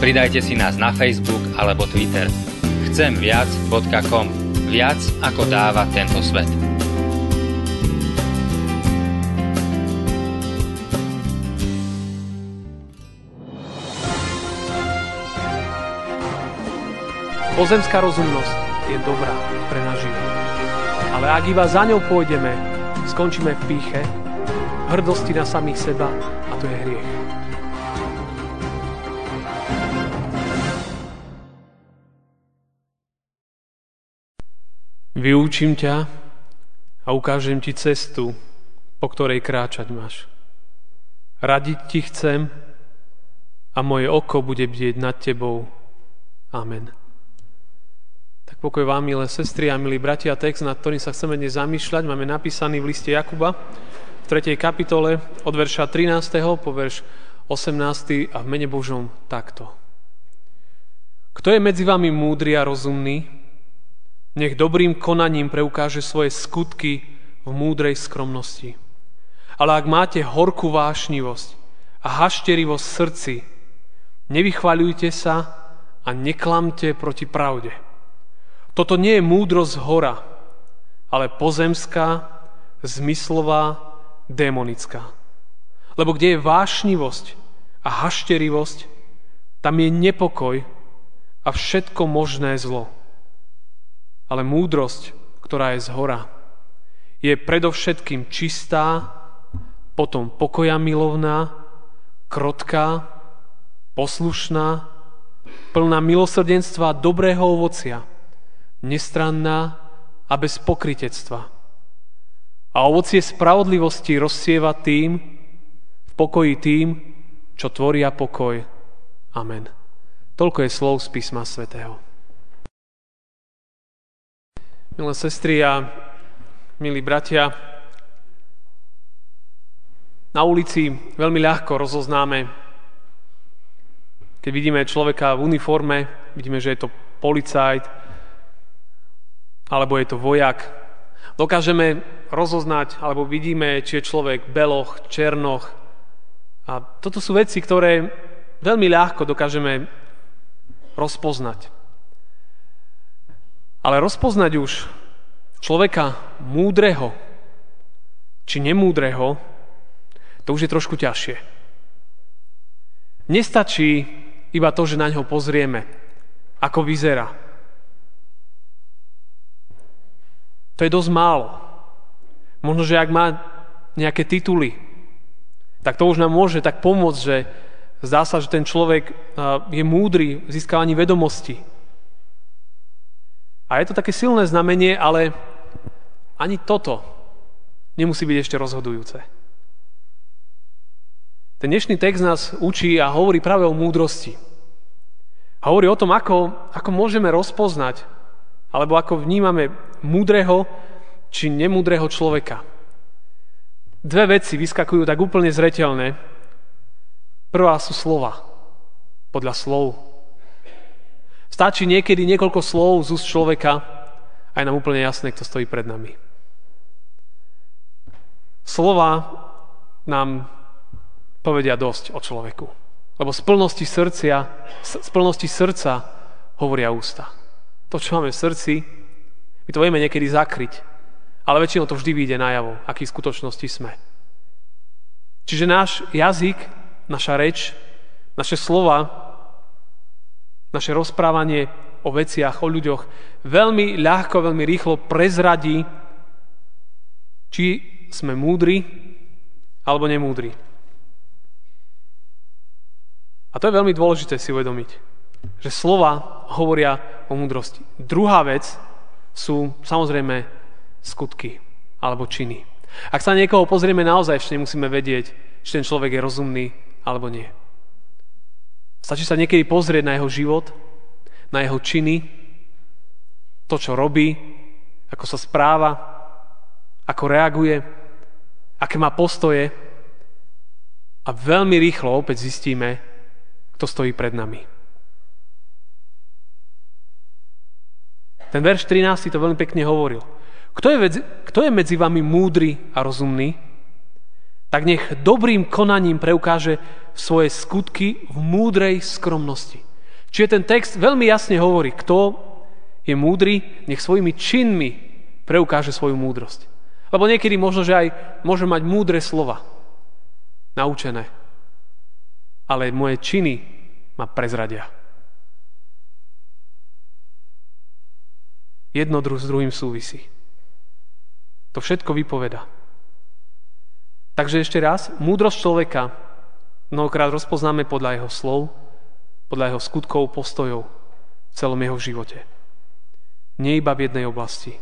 Pridajte si nás na Facebook alebo Twitter. Chcemviac.com Viac ako dáva tento svet. Pozemská rozumnosť je dobrá pre náš život. Ale ak iba za ňou pôjdeme, skončíme v píche, hrdosti na samých seba a to je hriech. Vyučím ťa a ukážem ti cestu, po ktorej kráčať máš. Radiť ti chcem a moje oko bude bdieť nad tebou. Amen. Pokoj vám, milé sestry a milí bratia, text, nad ktorým sa chceme dnes zamýšľať, máme napísaný v liste Jakuba v 3. kapitole od verša 13. po verš 18. a v mene Božom takto. Kto je medzi vami múdry a rozumný, nech dobrým konaním preukáže svoje skutky v múdrej skromnosti. Ale ak máte horkú vášnivosť a hašterivosť srdci, nevychvaľujte sa a neklamte proti pravde toto nie je múdrosť hora, ale pozemská, zmyslová, démonická. Lebo kde je vášnivosť a hašterivosť, tam je nepokoj a všetko možné zlo. Ale múdrosť, ktorá je z hora, je predovšetkým čistá, potom pokoja milovná, krotká, poslušná, plná milosrdenstva dobrého ovocia – nestranná a bez pokritectva. A ovocie spravodlivosti rozsieva tým, v pokoji tým, čo tvoria pokoj. Amen. Toľko je slov z písma svätého. Milé sestry a milí bratia, na ulici veľmi ľahko rozoznáme, keď vidíme človeka v uniforme, vidíme, že je to policajt, alebo je to vojak. Dokážeme rozoznať, alebo vidíme, či je človek beloch, černoch. A toto sú veci, ktoré veľmi ľahko dokážeme rozpoznať. Ale rozpoznať už človeka múdreho či nemúdreho, to už je trošku ťažšie. Nestačí iba to, že na ňo pozrieme, ako vyzerá. To je dosť málo. Možno, že ak má nejaké tituly, tak to už nám môže tak pomôcť, že zdá sa, že ten človek je múdry v získavaní vedomosti. A je to také silné znamenie, ale ani toto nemusí byť ešte rozhodujúce. Ten dnešný text nás učí a hovorí práve o múdrosti. Hovorí o tom, ako, ako môžeme rozpoznať alebo ako vnímame múdreho či nemúdreho človeka. Dve veci vyskakujú tak úplne zretelne. Prvá sú slova. Podľa slov. Stačí niekedy niekoľko slov z úst človeka a je nám úplne jasné, kto stojí pred nami. Slova nám povedia dosť o človeku. Lebo z plnosti, srdcia, z plnosti srdca hovoria ústa to, čo máme v srdci, my to vieme niekedy zakryť, ale väčšinou to vždy vyjde najavo, aký v skutočnosti sme. Čiže náš jazyk, naša reč, naše slova, naše rozprávanie o veciach, o ľuďoch veľmi ľahko, veľmi rýchlo prezradí, či sme múdri alebo nemúdri. A to je veľmi dôležité si uvedomiť že slova hovoria o múdrosti. Druhá vec sú samozrejme skutky alebo činy. Ak sa niekoho pozrieme naozaj, ešte nemusíme vedieť, či ten človek je rozumný alebo nie. Stačí sa niekedy pozrieť na jeho život, na jeho činy, to, čo robí, ako sa správa, ako reaguje, aké má postoje a veľmi rýchlo opäť zistíme, kto stojí pred nami. Ten verš 13 to veľmi pekne hovoril. Kto je, kto je medzi vami múdry a rozumný? Tak nech dobrým konaním preukáže svoje skutky v múdrej skromnosti. Čiže ten text veľmi jasne hovorí, kto je múdry, nech svojimi činmi preukáže svoju múdrosť. Lebo niekedy možno, že aj môže mať múdre slova, naučené. Ale moje činy ma prezradia. Jedno druh s druhým súvisí. To všetko vypoveda. Takže ešte raz, múdrosť človeka mnohokrát rozpoznáme podľa jeho slov, podľa jeho skutkov, postojov v celom jeho živote. Nie iba v jednej oblasti.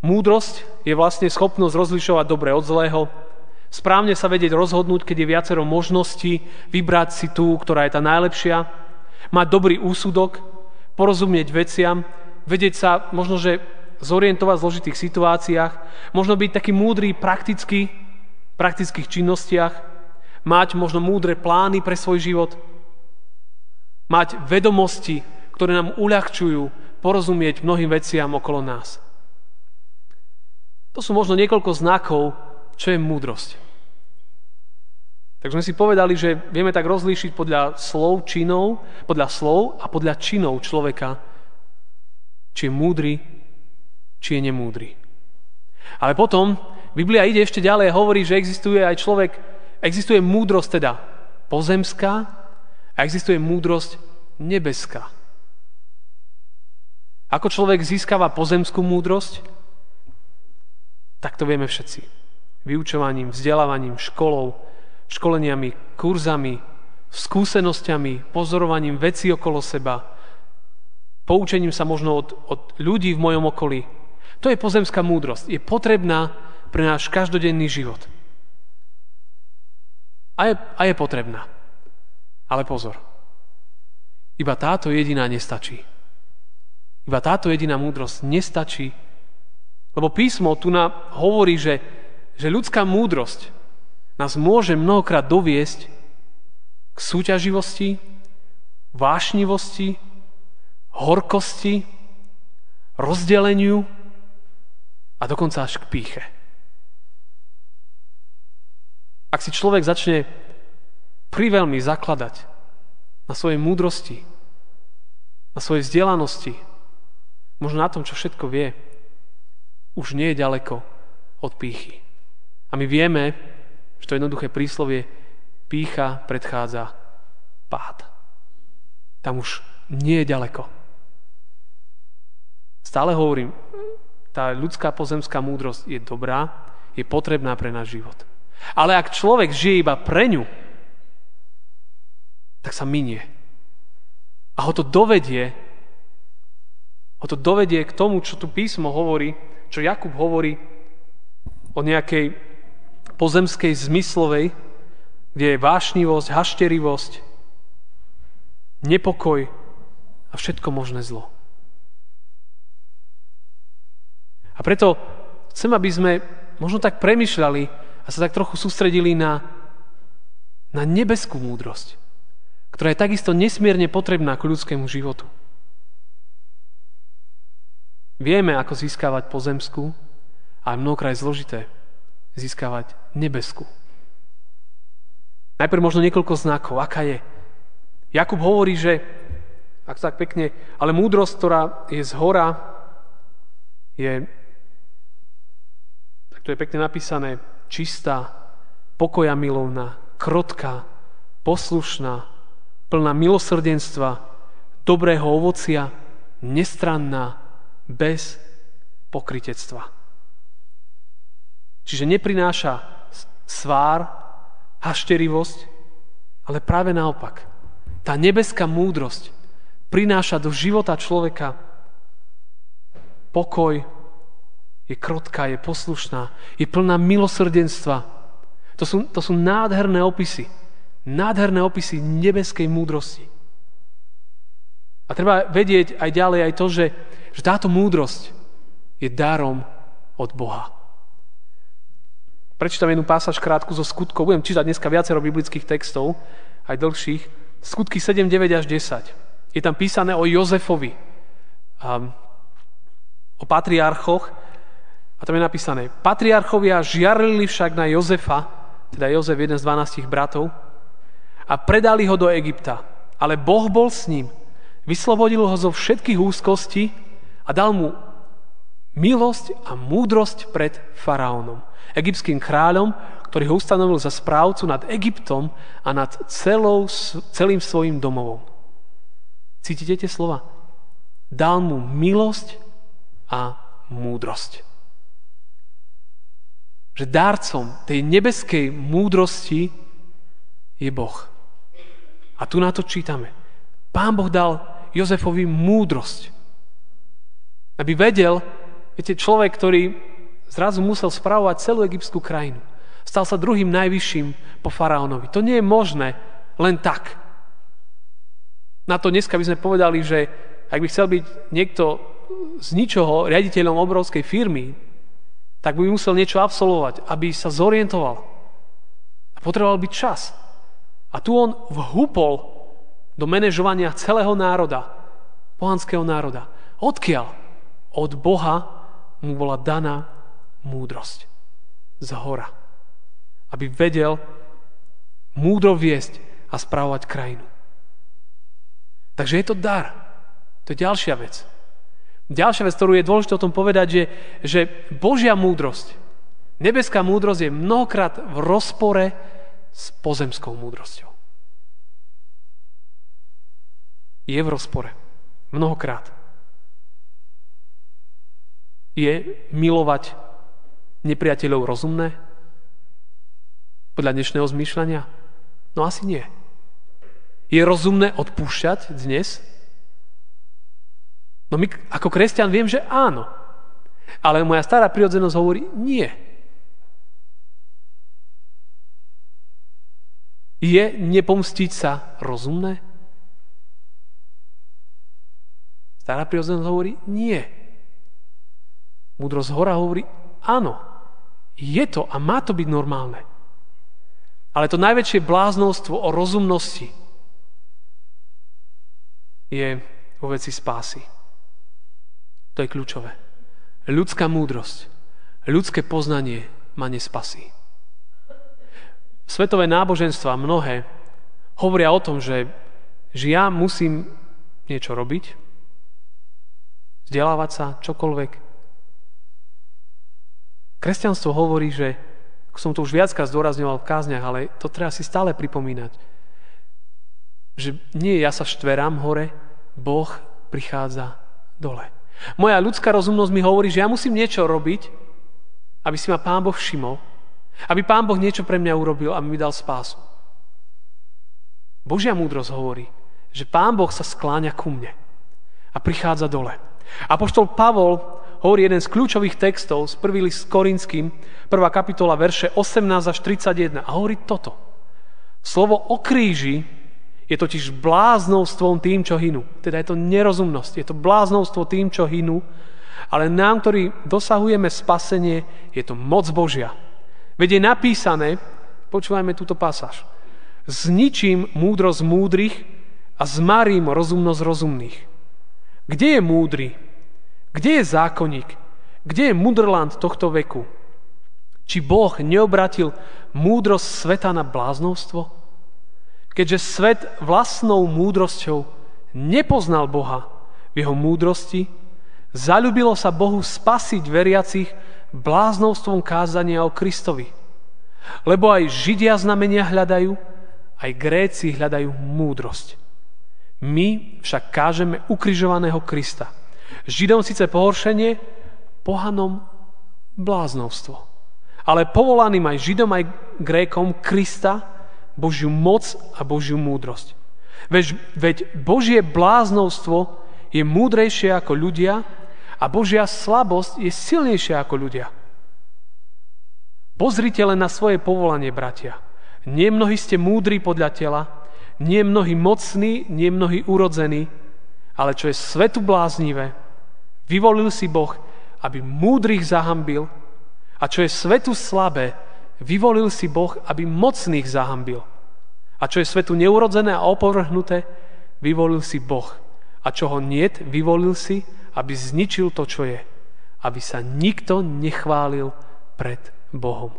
Múdrosť je vlastne schopnosť rozlišovať dobre od zlého, správne sa vedieť rozhodnúť, keď je viacero možností, vybrať si tú, ktorá je tá najlepšia, mať dobrý úsudok, porozumieť veciam, vedieť sa možno, že zorientovať v zložitých situáciách, možno byť taký múdry prakticky, v praktických činnostiach, mať možno múdre plány pre svoj život, mať vedomosti, ktoré nám uľahčujú porozumieť mnohým veciam okolo nás. To sú možno niekoľko znakov, čo je múdrosť. Tak sme si povedali, že vieme tak rozlíšiť podľa slov, činov, podľa slov a podľa činov človeka, či je múdry, či je nemúdry. Ale potom Biblia ide ešte ďalej a hovorí, že existuje aj človek, existuje múdrosť teda pozemská a existuje múdrosť nebeská. Ako človek získava pozemskú múdrosť? Tak to vieme všetci. Vyučovaním, vzdelávaním, školou, školeniami, kurzami, skúsenosťami, pozorovaním veci okolo seba, poučením sa možno od, od ľudí v mojom okolí. To je pozemská múdrosť. Je potrebná pre náš každodenný život. A je, a je potrebná. Ale pozor. Iba táto jediná nestačí. Iba táto jediná múdrosť nestačí lebo písmo tu nám hovorí, že, že ľudská múdrosť nás môže mnohokrát doviesť k súťaživosti, vášnivosti, horkosti, rozdeleniu a dokonca až k píche. Ak si človek začne priveľmi zakladať na svojej múdrosti, na svojej vzdelanosti, možno na tom, čo všetko vie, už nie je ďaleko od pýchy. A my vieme, že to jednoduché príslovie pícha predchádza pád. Tam už nie je ďaleko. Stále hovorím, tá ľudská pozemská múdrosť je dobrá, je potrebná pre náš život. Ale ak človek žije iba pre ňu, tak sa minie. A ho to dovedie, ho to dovedie k tomu, čo tu písmo hovorí, čo Jakub hovorí o nejakej pozemskej zmyslovej, kde je vášnivosť, hašterivosť, nepokoj a všetko možné zlo. A preto chcem, aby sme možno tak premyšľali a sa tak trochu sústredili na, na nebeskú múdrosť, ktorá je takisto nesmierne potrebná k ľudskému životu. Vieme, ako získavať pozemskú, ale mnohokrát je zložité získavať nebeskú. Najprv možno niekoľko znakov, aká je. Jakub hovorí, že, ak tak pekne, ale múdrosť, ktorá je z hora, je, tak to je pekne napísané, čistá, pokoja milovná, krotká, poslušná, plná milosrdenstva, dobrého ovocia, nestranná, bez pokritectva. Čiže neprináša svár, hašterivosť, ale práve naopak. Tá nebeská múdrosť prináša do života človeka pokoj, je krotká, je poslušná, je plná milosrdenstva. To sú, to sú nádherné opisy. Nádherné opisy nebeskej múdrosti. A treba vedieť aj ďalej aj to, že, že táto múdrosť je darom od Boha. Prečítam jednu pásaž krátku zo skutkov. Budem čítať dneska viacero biblických textov, aj dlhších. Skutky 7, 9 až 10. Je tam písané o Jozefovi, um, o patriarchoch. A tam je napísané, patriarchovia žiarlili však na Jozefa, teda Jozef, jeden z 12 bratov, a predali ho do Egypta. Ale Boh bol s ním. Vyslobodil ho zo všetkých úzkostí a dal mu milosť a múdrosť pred faraónom egyptským kráľom, ktorý ho ustanovil za správcu nad Egyptom a nad celou, celým svojim domovom. Cítite tie slova? Dal mu milosť a múdrosť. Že dárcom tej nebeskej múdrosti je Boh. A tu na to čítame. Pán Boh dal Jozefovi múdrosť. Aby vedel, viete, človek, ktorý zrazu musel spravovať celú egyptskú krajinu. Stal sa druhým najvyšším po faraónovi. To nie je možné len tak. Na to dneska by sme povedali, že ak by chcel byť niekto z ničoho riaditeľom obrovskej firmy, tak by musel niečo absolvovať, aby sa zorientoval. A potreboval byť čas. A tu on vhúpol do manažovania celého národa, pohanského národa. Odkiaľ? Od Boha mu bola daná múdrosť z hora. Aby vedel múdro viesť a správovať krajinu. Takže je to dar. To je ďalšia vec. Ďalšia vec, ktorú je dôležité o tom povedať, že, že Božia múdrosť, nebeská múdrosť je mnohokrát v rozpore s pozemskou múdrosťou. Je v rozpore. Mnohokrát. Je milovať nepriateľov rozumné? Podľa dnešného zmýšľania? No asi nie. Je rozumné odpúšťať dnes? No my ako kresťan viem, že áno. Ale moja stará prirodzenosť hovorí nie. Je nepomstiť sa rozumné? Stará prirodzenosť hovorí nie. Múdrosť hora hovorí áno. Je to a má to byť normálne. Ale to najväčšie bláznostvo o rozumnosti je vo veci spásy. To je kľúčové. Ľudská múdrosť, ľudské poznanie ma nespasí. Svetové náboženstva mnohé hovoria o tom, že, že ja musím niečo robiť, vzdelávať sa, čokoľvek, Kresťanstvo hovorí, že, ako som to už viackrát zdôrazňoval v kázniach, ale to treba si stále pripomínať, že nie ja sa štverám hore, Boh prichádza dole. Moja ľudská rozumnosť mi hovorí, že ja musím niečo robiť, aby si ma Pán Boh všimol, aby Pán Boh niečo pre mňa urobil, aby mi dal spásu. Božia múdrosť hovorí, že Pán Boh sa skláňa ku mne a prichádza dole. Apoštol Pavol hovorí jeden z kľúčových textov z prvý list Korinským, prvá kapitola, verše 18 až 31. A hovorí toto. Slovo o kríži je totiž bláznovstvom tým, čo hynú. Teda je to nerozumnosť, je to bláznovstvo tým, čo hynú, ale nám, ktorí dosahujeme spasenie, je to moc Božia. Veď je napísané, počúvajme túto pasáž, zničím múdrosť múdrych a zmarím rozumnosť rozumných. Kde je múdry? Kde je zákonník? Kde je mudrland tohto veku? Či Boh neobratil múdrosť sveta na bláznovstvo? Keďže svet vlastnou múdrosťou nepoznal Boha v jeho múdrosti, zalúbilo sa Bohu spasiť veriacich bláznovstvom kázania o Kristovi. Lebo aj Židia znamenia hľadajú, aj Gréci hľadajú múdrosť. My však kážeme ukrižovaného Krista – Židom síce pohoršenie, pohanom bláznovstvo. Ale povolaným aj Židom, aj Grékom Krista, Božiu moc a Božiu múdrosť. Veď, veď Božie bláznovstvo je múdrejšie ako ľudia a Božia slabosť je silnejšia ako ľudia. Pozrite len na svoje povolanie, bratia. Nie mnohí ste múdri podľa tela, nie mnohí mocní, nie mnohí urodzení, Ale čo je svetu bláznivé, vyvolil si Boh, aby múdrych zahambil a čo je svetu slabé, vyvolil si Boh, aby mocných zahambil. A čo je svetu neurodzené a opovrhnuté, vyvolil si Boh. A čo ho niet, vyvolil si, aby zničil to, čo je. Aby sa nikto nechválil pred Bohom.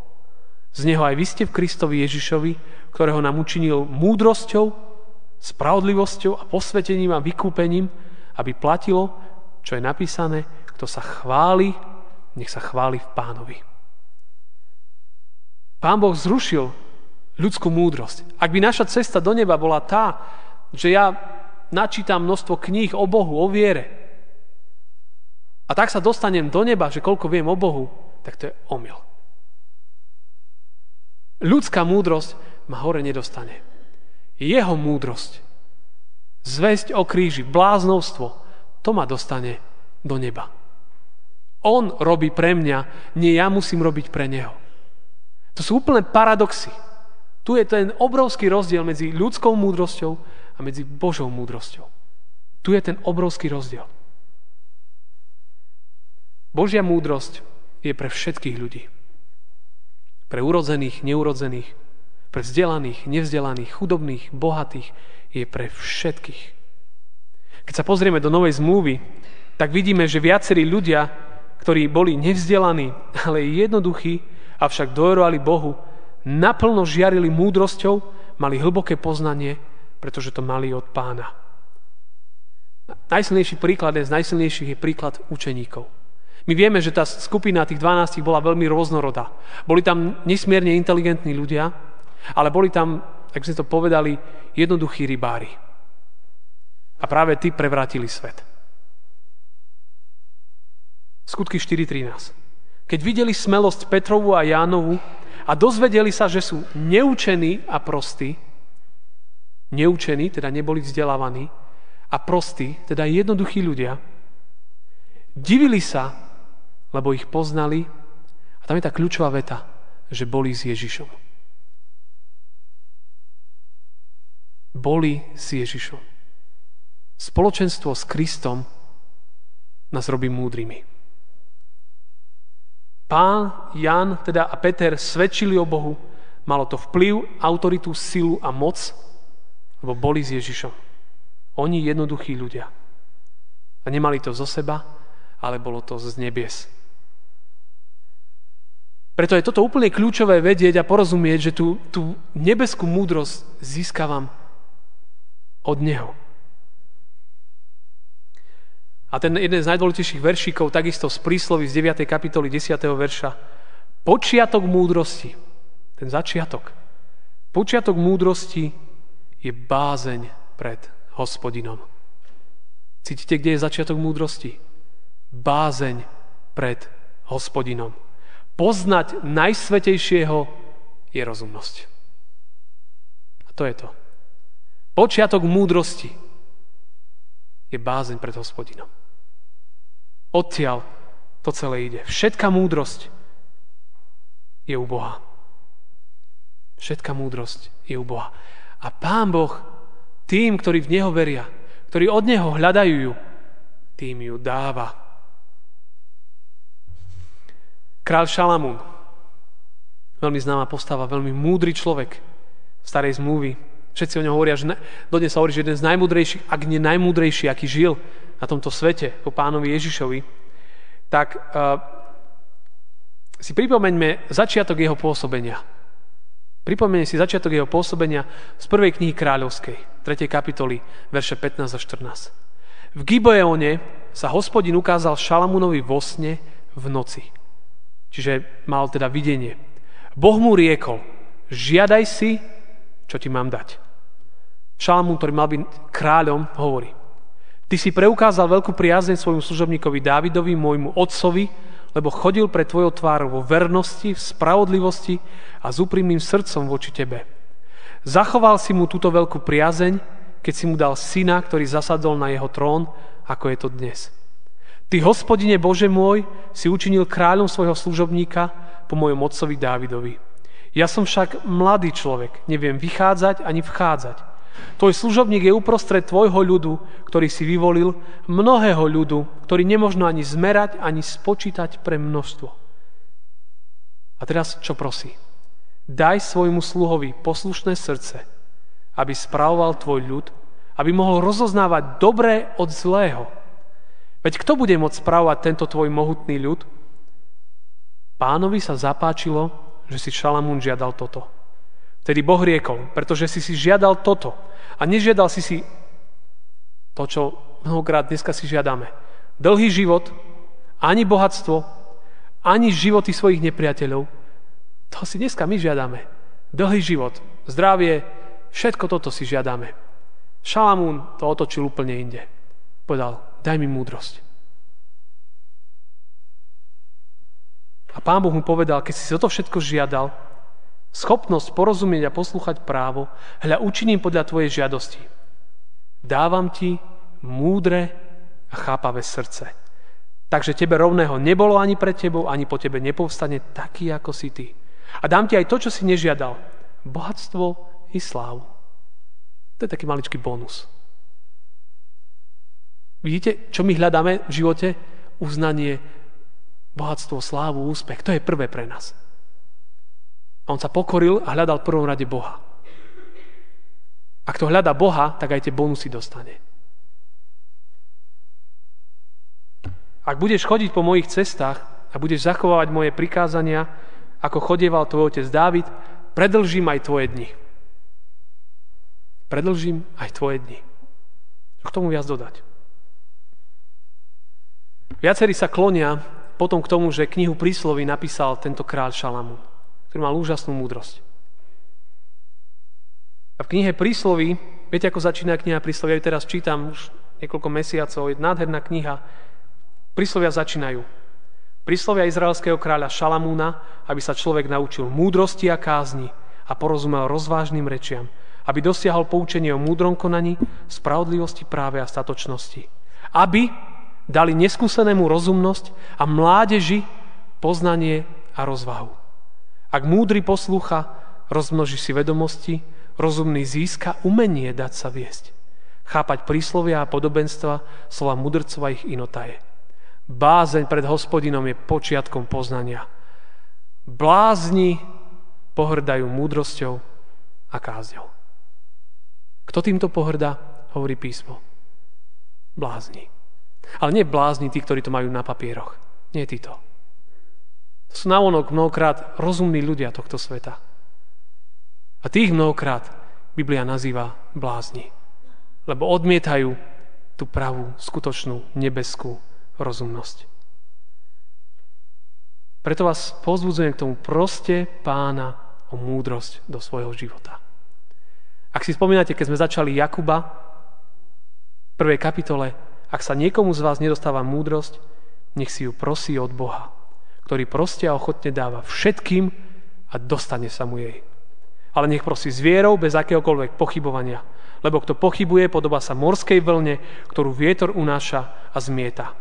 Z neho aj vy ste v Kristovi Ježišovi, ktorého nám učinil múdrosťou, spravodlivosťou a posvetením a vykúpením, aby platilo, čo je napísané, kto sa chváli, nech sa chváli v pánovi. Pán Boh zrušil ľudskú múdrosť. Ak by naša cesta do neba bola tá, že ja načítam množstvo kníh o Bohu, o viere a tak sa dostanem do neba, že koľko viem o Bohu, tak to je omyl. Ľudská múdrosť ma hore nedostane. Jeho múdrosť, zväzť o kríži, bláznovstvo, to ma dostane do neba. On robí pre mňa, nie ja musím robiť pre neho. To sú úplne paradoxy. Tu je ten obrovský rozdiel medzi ľudskou múdrosťou a medzi Božou múdrosťou. Tu je ten obrovský rozdiel. Božia múdrosť je pre všetkých ľudí. Pre urodzených, neurodzených, pre vzdelaných, nevzdelaných, chudobných, bohatých, je pre všetkých. Keď sa pozrieme do Novej zmluvy, tak vidíme, že viacerí ľudia ktorí boli nevzdelaní, ale jednoduchí, avšak dojrovali Bohu, naplno žiarili múdrosťou, mali hlboké poznanie, pretože to mali od pána. Najsilnejší príklad je z najsilnejších je príklad učeníkov. My vieme, že tá skupina tých 12 bola veľmi rôznorodá. Boli tam nesmierne inteligentní ľudia, ale boli tam, ako sme to povedali, jednoduchí rybári. A práve tí prevratili svet. Skutky 4.13. Keď videli smelosť Petrovu a Jánovu a dozvedeli sa, že sú neučení a prostí, neučení, teda neboli vzdelávaní, a prostí, teda jednoduchí ľudia, divili sa, lebo ich poznali, a tam je tá kľúčová veta, že boli s Ježišom. Boli s Ježišom. Spoločenstvo s Kristom nás robí múdrymi. Pán, Jan teda a Peter svedčili o Bohu, malo to vplyv, autoritu, silu a moc, lebo boli s Ježišom. Oni jednoduchí ľudia. A nemali to zo seba, ale bolo to z nebies. Preto je toto úplne kľúčové vedieť a porozumieť, že tú, tú nebeskú múdrosť získavam od Neho. A ten jeden z najdôležitejších veršíkov, takisto z prísloví z 9. kapitoly 10. verša. Počiatok múdrosti, ten začiatok. Počiatok múdrosti je bázeň pred hospodinom. Cítite, kde je začiatok múdrosti? Bázeň pred hospodinom. Poznať najsvetejšieho je rozumnosť. A to je to. Počiatok múdrosti je bázeň pred hospodinom. Odtiaľ to celé ide. Všetká múdrosť je u Boha. Všetká múdrosť je u Boha. A Pán Boh tým, ktorí v Neho veria, ktorí od Neho hľadajú ju, tým ju dáva. Král Šalamún, veľmi známa postava, veľmi múdry človek starej zmluvy. Všetci o ňom hovoria, že dodnes sa hovorí, že jeden z najmúdrejších, ak nie najmúdrejší, aký žil na tomto svete, po pánovi Ježišovi, tak uh, si pripomeňme začiatok jeho pôsobenia. Pripomeňme si začiatok jeho pôsobenia z prvej knihy kráľovskej, 3. kapitoly, verše 15 a 14. V Gibeone sa hospodin ukázal Šalamúnovi vo sne v noci. Čiže mal teda videnie. Boh mu riekol, žiadaj si, čo ti mám dať. Šalamún, ktorý mal byť kráľom, hovorí, Ty si preukázal veľkú priazeň svojmu služobníkovi Dávidovi, môjmu otcovi, lebo chodil pre tvojou tvár vo vernosti, v spravodlivosti a s úprimným srdcom voči tebe. Zachoval si mu túto veľkú priazeň, keď si mu dal syna, ktorý zasadol na jeho trón, ako je to dnes. Ty, hospodine Bože môj, si učinil kráľom svojho služobníka po mojom otcovi Dávidovi. Ja som však mladý človek, neviem vychádzať ani vchádzať. Tvoj služobník je uprostred tvojho ľudu, ktorý si vyvolil, mnohého ľudu, ktorý nemožno ani zmerať, ani spočítať pre množstvo. A teraz čo prosí? Daj svojmu sluhovi poslušné srdce, aby spravoval tvoj ľud, aby mohol rozoznávať dobré od zlého. Veď kto bude môcť spravovať tento tvoj mohutný ľud? Pánovi sa zapáčilo, že si Šalamún žiadal toto. Vtedy Boh riekol, pretože si si žiadal toto a nežiadal si si to, čo mnohokrát dneska si žiadame. Dlhý život, ani bohatstvo, ani životy svojich nepriateľov. To si dneska my žiadame. Dlhý život, zdravie, všetko toto si žiadame. Šalamún to otočil úplne inde. Povedal, daj mi múdrosť. A pán Boh mu povedal, keď si toto všetko žiadal, schopnosť porozumieť a poslúchať právo, hľa učiním podľa tvojej žiadosti. Dávam ti múdre a chápavé srdce. Takže tebe rovného nebolo ani pred tebou, ani po tebe nepovstane taký, ako si ty. A dám ti aj to, čo si nežiadal. Bohatstvo i slávu. To je taký maličký bonus. Vidíte, čo my hľadáme v živote? Uznanie bohatstvo, slávu, úspech. To je prvé pre nás. A on sa pokoril a hľadal v prvom rade Boha. Ak to hľada Boha, tak aj tie bonusy dostane. Ak budeš chodiť po mojich cestách a budeš zachovávať moje prikázania, ako chodieval tvoj otec Dávid, predlžím aj tvoje dni. Predlžím aj tvoje dni. K tomu viac dodať. Viacerí sa klonia potom k tomu, že knihu príslovy napísal tento kráľ Šalamún, ktorý mal úžasnú múdrosť. A v knihe príslovy, viete, ako začína kniha príslovy, ja teraz čítam už niekoľko mesiacov, je nádherná kniha. Príslovia začínajú. Príslovia izraelského kráľa Šalamúna, aby sa človek naučil múdrosti a kázni a porozumel rozvážnym rečiam, aby dosiahol poučenie o múdrom konaní, spravodlivosti, práve a statočnosti. Aby dali neskúsenému rozumnosť a mládeži poznanie a rozvahu. Ak múdry poslúcha, rozmnoží si vedomosti, rozumný získa umenie dať sa viesť. Chápať príslovia a podobenstva, slova mudrcova ich inotaje. Bázeň pred hospodinom je počiatkom poznania. Blázni pohrdajú múdrosťou a kázňou. Kto týmto pohrda, hovorí písmo? Blázni. Ale nie blázni tí, ktorí to majú na papieroch. Nie títo. To sú návonok mnohokrát rozumní ľudia tohto sveta. A tých mnohokrát Biblia nazýva blázni. Lebo odmietajú tú pravú, skutočnú, nebeskú rozumnosť. Preto vás pozbudzujem k tomu, proste pána o múdrosť do svojho života. Ak si spomínate, keď sme začali Jakuba, v prvej kapitole, ak sa niekomu z vás nedostáva múdrosť, nech si ju prosí od Boha, ktorý proste a ochotne dáva všetkým a dostane sa mu jej. Ale nech prosí s vierou, bez akéhokoľvek pochybovania. Lebo kto pochybuje, podobá sa morskej vlne, ktorú vietor unáša a zmieta.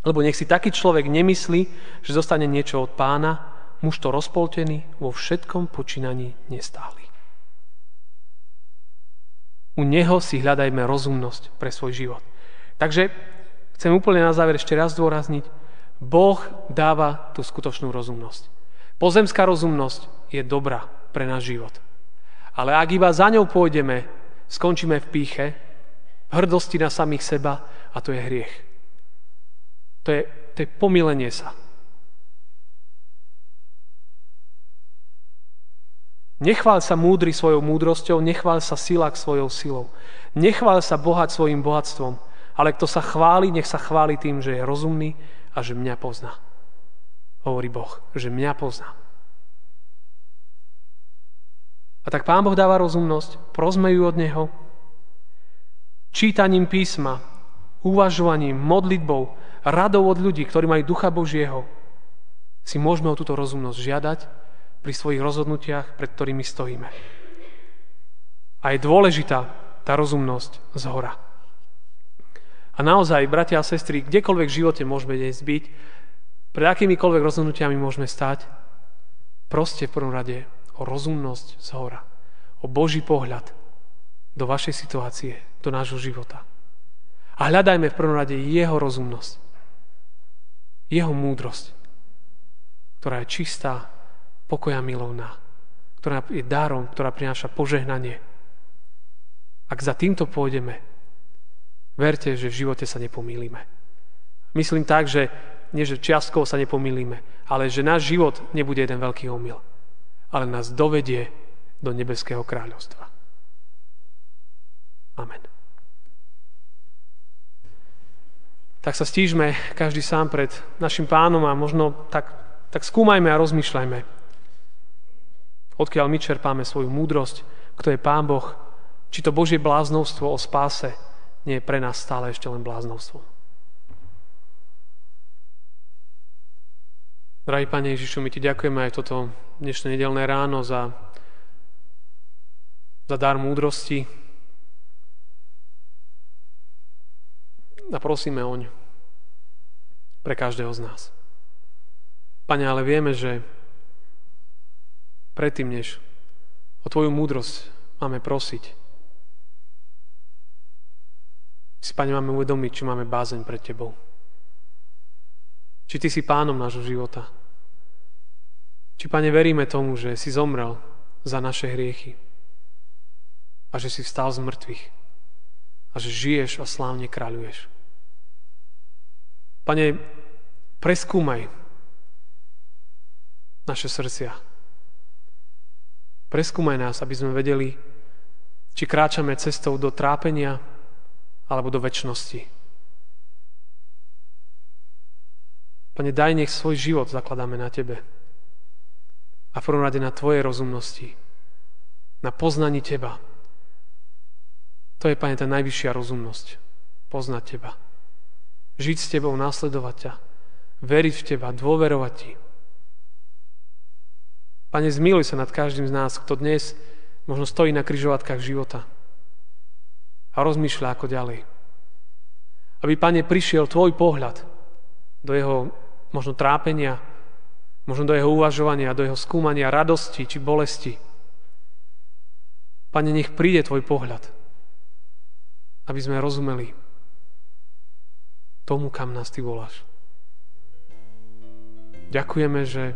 Lebo nech si taký človek nemyslí, že zostane niečo od pána, muž to rozpoltený, vo všetkom počínaní nestáli. U neho si hľadajme rozumnosť pre svoj život. Takže chcem úplne na záver ešte raz zdôrazniť, Boh dáva tú skutočnú rozumnosť. Pozemská rozumnosť je dobrá pre náš život. Ale ak iba za ňou pôjdeme, skončíme v píche, v hrdosti na samých seba a to je hriech. To je, to je pomilenie sa. Nechvál sa múdry svojou múdrosťou, nechvál sa silák svojou silou. Nechvál sa bohat svojim bohatstvom, ale kto sa chváli, nech sa chváli tým, že je rozumný a že mňa pozná. Hovorí Boh, že mňa pozná. A tak Pán Boh dáva rozumnosť, prosme ju od Neho, čítaním písma, uvažovaním, modlitbou, radou od ľudí, ktorí majú ducha Božieho, si môžeme o túto rozumnosť žiadať pri svojich rozhodnutiach, pred ktorými stojíme. A je dôležitá tá rozumnosť z hora. A naozaj, bratia a sestry, kdekoľvek v živote môžeme dnes byť, pred akýmikoľvek rozhodnutiami môžeme stať, proste v prvom rade o rozumnosť z hora, o Boží pohľad do vašej situácie, do nášho života. A hľadajme v prvom rade Jeho rozumnosť, Jeho múdrosť, ktorá je čistá, pokoja milovná, ktorá je darom, ktorá prináša požehnanie. Ak za týmto pôjdeme, verte, že v živote sa nepomýlime. Myslím tak, že nie, že čiastkovo sa nepomýlime, ale že náš život nebude jeden veľký omyl, ale nás dovedie do nebeského kráľovstva. Amen. Tak sa stížme každý sám pred našim pánom a možno tak, tak skúmajme a rozmýšľajme. Odkiaľ my čerpáme svoju múdrosť, kto je Pán Boh, či to Božie bláznovstvo o spáse nie je pre nás stále ešte len bláznovstvom. Drahý Pane Ježišu, my Ti ďakujeme aj toto dnešné nedelné ráno za, za dar múdrosti a prosíme oň pre každého z nás. Pane, ale vieme, že predtým, než o Tvoju múdrosť máme prosiť, si, Pane, máme uvedomiť, či máme bázeň pred Tebou. Či Ty si pánom nášho života. Či, Pane, veríme tomu, že si zomrel za naše hriechy a že si vstal z mŕtvych a že žiješ a slávne kráľuješ. Pane, preskúmaj naše srdcia. Preskúmaj nás, aby sme vedeli, či kráčame cestou do trápenia alebo do väčšnosti. Pane, daj nech svoj život zakladáme na Tebe. A v prvom rade na Tvojej rozumnosti. Na poznaní Teba. To je, Pane, tá najvyššia rozumnosť. Poznať Teba. Žiť s Tebou, následovať ťa. Veriť v Teba, dôverovať Ti. Pane, zmiluj sa nad každým z nás, kto dnes možno stojí na kryžovatkách života a rozmýšľa ako ďalej. Aby, Pane, prišiel Tvoj pohľad do jeho možno trápenia, možno do jeho uvažovania, do jeho skúmania radosti či bolesti. Pane, nech príde Tvoj pohľad, aby sme rozumeli tomu, kam nás Ty voláš. Ďakujeme, že,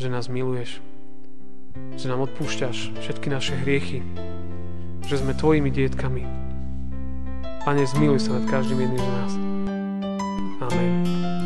že nás miluješ, že nám odpúšťaš všetky naše hriechy, že sme Tvojimi dietkami. Pane, zmiluj sa nad každým jedným z nás. Amen.